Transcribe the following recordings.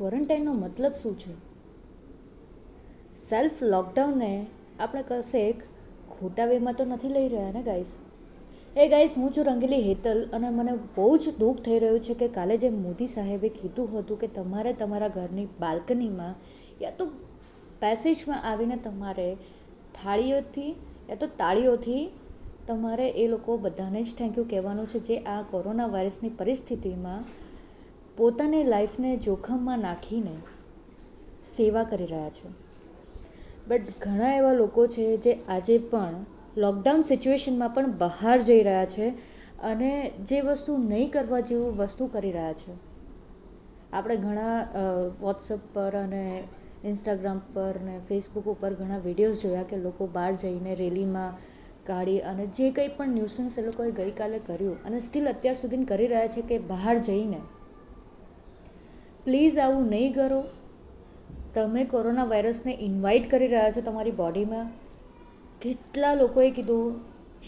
ક્વોરન્ટાઇનનો મતલબ શું છે? સેલ્ફ લોકડાઉનને આપણે કશેક ખોટા વેમાં તો નથી લઈ રહ્યા ને ગાઈસ એ ગાઈસ હું છું રંગીલી હેતલ અને મને બહુ જ દુઃખ થઈ રહ્યું છે કે કાલે જે મોદી સાહેબે કીધું હતું કે તમારે તમારા ઘરની બાલ્કનીમાં યા તો પેસેજમાં આવીને તમારે થાળીઓથી, યા તો તાળીઓથી તમારે એ લોકો બધાને જ થેન્ક યુ કહેવાનું છે જે આ કોરોના વાયરસની પરિસ્થિતિમાં પોતાની લાઈફને જોખમમાં નાખીને સેવા કરી રહ્યા છે. બટ ઘણા એવા લોકો છે જે આજે પણ લોકડાઉન સિચ્યુએશનમાં પણ બહાર જઈ રહ્યા છે અને જે વસ્તુ નહીં કરવા જેવું વસ્તુ કરી રહ્યા છે. આપણે ઘણા વોટ્સઅપ પર અને ઇન્સ્ટાગ્રામ પર ને ફેસબુક ઉપર ઘણા વિડીયોઝ જોયા કે લોકો બહાર જઈને રેલીમાં કાઢી અને જે કંઈ પણ ન્યુસન્સ એ લોકોએ ગઈકાલે કર્યું અને સ્ટીલ અત્યાર સુધી કરી રહ્યા છે કે બહાર જઈને પ્લીઝ આવું નહીં કરો. તમે કોરોના વાયરસને ઇન્વાઇટ કરી રહ્યા છો તમારી બોડીમાં. કેટલા લોકોએ કીધું?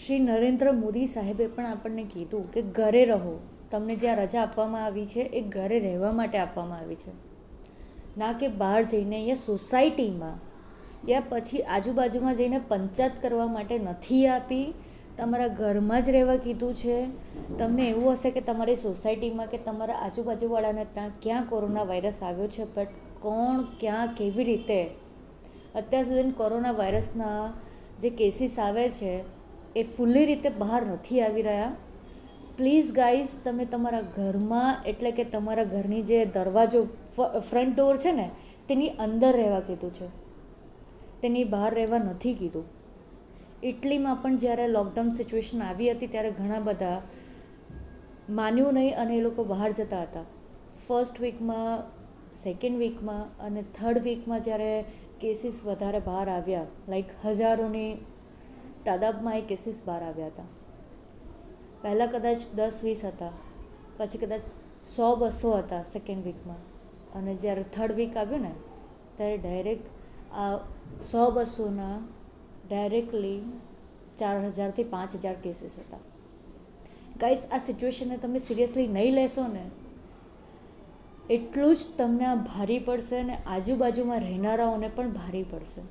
શ્રી નરેન્દ્ર મોદી સાહેબે પણ આપણને કીધું કે ઘરે રહો. તમને જે આ રજા આપવામાં આવી છે એ ઘરે રહેવા માટે આપવામાં આવી છે. ના કે બહાર જઈને યા સોસાયટીમાં યા પછી આજુબાજુમાં જઈને પંચાયત કરવા માટે નથી આપી. તમારા ઘરમાં જ રહેવા કીધું છે? તમને એવું હશે કે તમારી સોસાયટીમાં કે તમારા આજુબાજુવાળાને ત્યાં ક્યાં કોરોના વાયરસ આવ્યો છે? બટ કોણ ક્યાં કેવી રીતે? અત્યાર સુધી કોરોના વાયરસના જે કેસીસ આવે છે, એ ફૂલ્લી રીતે બહાર નથી આવી રહ્યા. પ્લીઝ ગાઈઝ, તમે તમારા ઘરમાં એટલે કે તમારા ઘરની જે દરવાજો ફ્રન્ટ ડોર છે ને, તેની અંદર રહેવા કીધું છે. તેની બહાર રહેવા નથી કીધું. ઇટલીમાં પણ જ્યારે લોકડાઉન સિચ્યુએશન આવી હતી ત્યારે ઘણા બધા માન્યું નહીં અને એ લોકો બહાર જતા હતા. ફર્સ્ટ વીકમાં સેકન્ડ વીકમાં અને થર્ડ વીકમાં જ્યારે કેસીસ વધારે બહાર આવ્યા લાઈક હજારોની તાદાદમાં એ કેસીસ બહાર આવ્યા હતા. પહેલાં કદાચ દસ, વીસ હતા, પછી કદાચ સો, બસો હતા સેકન્ડ વીકમાં અને જ્યારે થર્ડ વીક આવ્યું ને, ત્યારે ડાયરેક્ટ આ સો, બસોના ડાયરેક્ટલી ચાર હજારથી પાંચ હજાર કેસીસ હતા. ગાઈસ આ સિચ્યુએશનને તમે સિરિયસલી નહીં લેશો ને, એટલું જ તમને આ ભારી પડશે અને આજુબાજુમાં રહેનારાઓને પણ ભારી પડશે.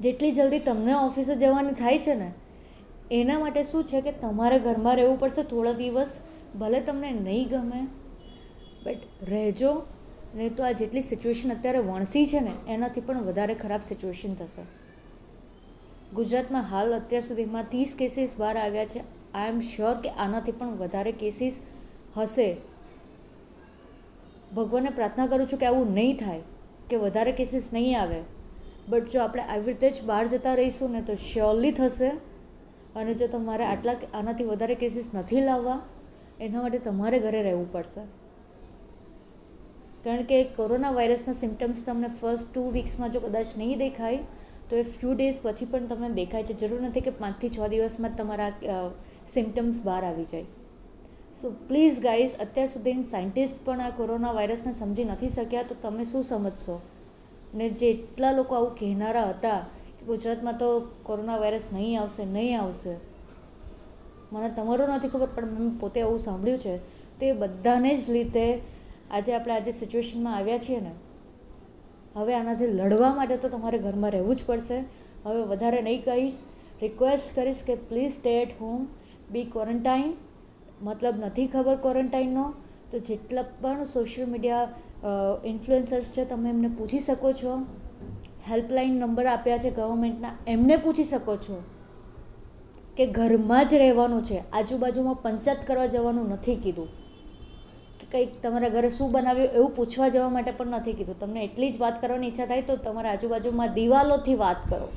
જેટલી જલ્દી તમને ઓફિસે જવાની થાય છે ને, એના માટે શું છે કે તમારે ઘરમાં રહેવું પડશે થોડા દિવસ, ભલે તમને નહીં ગમે બટ રહેજો, નહીં તો આ જેટલી સિચ્યુએશન અત્યારે વણસી છે ને, એનાથી પણ વધારે ખરાબ સિચ્યુએશન થશે. ગુજરાતમાં હાલ અત્યાર સુધીમાં ત્રીસ કેસીસ બહાર આવ્યા છે. આઈ એમ શ્યોર કે આનાથી પણ વધારે કેસીસ હશે. ભગવાનને પ્રાર્થના કરું છું કે આવું નહીં થાય, કે વધારે કેસીસ નહીં આવે. બટ જો આપણે આવી રીતે જ બહાર જતા રહીશું ને તો શ્યોરલી થશે. અને જો તમારે આટલા આનાથી વધારે કેસીસ નથી લાવવા, એના માટે તમારે ઘરે રહેવું પડશે. કારણ કે કોરોના વાયરસના સિમ્ટમ્સ તમને ફર્સ્ટ ટુ વીક્સમાં જો કદાચ નહીં દેખાય તો એ ફ્યુ ડેઝ પછી પણ તમને દેખાય છે. જરૂર નથી કે પાંચથી છ દિવસમાં તમારા સિમ્ટમ્સ બહાર આવી જાય. સો પ્લીઝ ગાઈઝ અત્યાર સુધી સાયન્ટિસ્ટ પણ આ કોરોના વાયરસને સમજી નથી શક્યા, તો તમે શું સમજશો? ને જેટલા લોકો આવું કહેનારા હતા કે ગુજરાતમાં તો કોરોના વાયરસ નહીં આવશે નહીં આવશે. મને તમારો નથી ખબર, પણ મેં પોતે આવું સાંભળ્યું છે. તો એ બધાને જ લીધે આજે આપણે આજે સિચ્યુએશનમાં આવ્યા છીએ ને હવે આનાથી લડવા માટે તો તમારે ઘરમાં રહેવું જ પડશે. હવે વધારે નહીં કહીશ. રિક્વેસ્ટ કરીશ કે please stay at home be quarantine મતલબ નથી ખબર ક્વોરન્ટાઇનનો તો જેટલા પણ સોશિયલ મીડિયા ઇન્ફ્લુએન્સર્સ છે, તમે એમને પૂછી શકો છો. હેલ્પલાઇન નંબર આપ્યા છે ગવર્મેન્ટના એમને પૂછી શકો છો કે ઘરમાં જ રહેવાનું છે. આજુબાજુમાં પંચાયત કરવા જવાનું નથી કીધું. કંઈક તમારા ઘરે શું બનાવ્યું એવું પૂછવા જવા માટે પણ નથી કીધું. તમને એટલી જ વાત કરવાની ઈચ્છા થાય તો તમારા આજુબાજુમાં દિવાલોથી વાત કરો.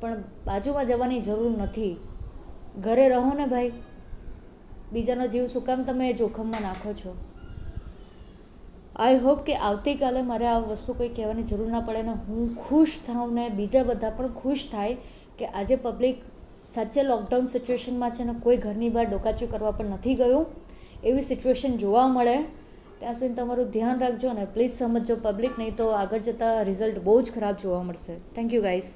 પણ બાજુમાં જવાની જરૂર નથી. ઘરે રહો ને ભાઈ. બીજાનો જીવ શું કામ તમે જોખમમાં નાખો છો? આઈ હોપ કે આવતીકાલે મારે આ વસ્તુ કોઈ કહેવાની જરૂર ના પડે ને હું ખુશ થાઉં ને બીજા બધા પણ ખુશ થાય કે આજે પબ્લિક સાચે લોકડાઉન સિચ્યુએશનમાં છે ને કોઈ ઘરની બહાર ડોકાચું કરવા પણ નથી ગયું. એવી સિચ્યુએશન જોવા મળે. ત્યાં સુધી તમારું ધ્યાન રાખજો ને પ્લીઝ સમજજો પબ્લિક નહીં તો આગળ જતાં રિઝલ્ટ બહુ જ ખરાબ જોવા મળશે. Thank you guys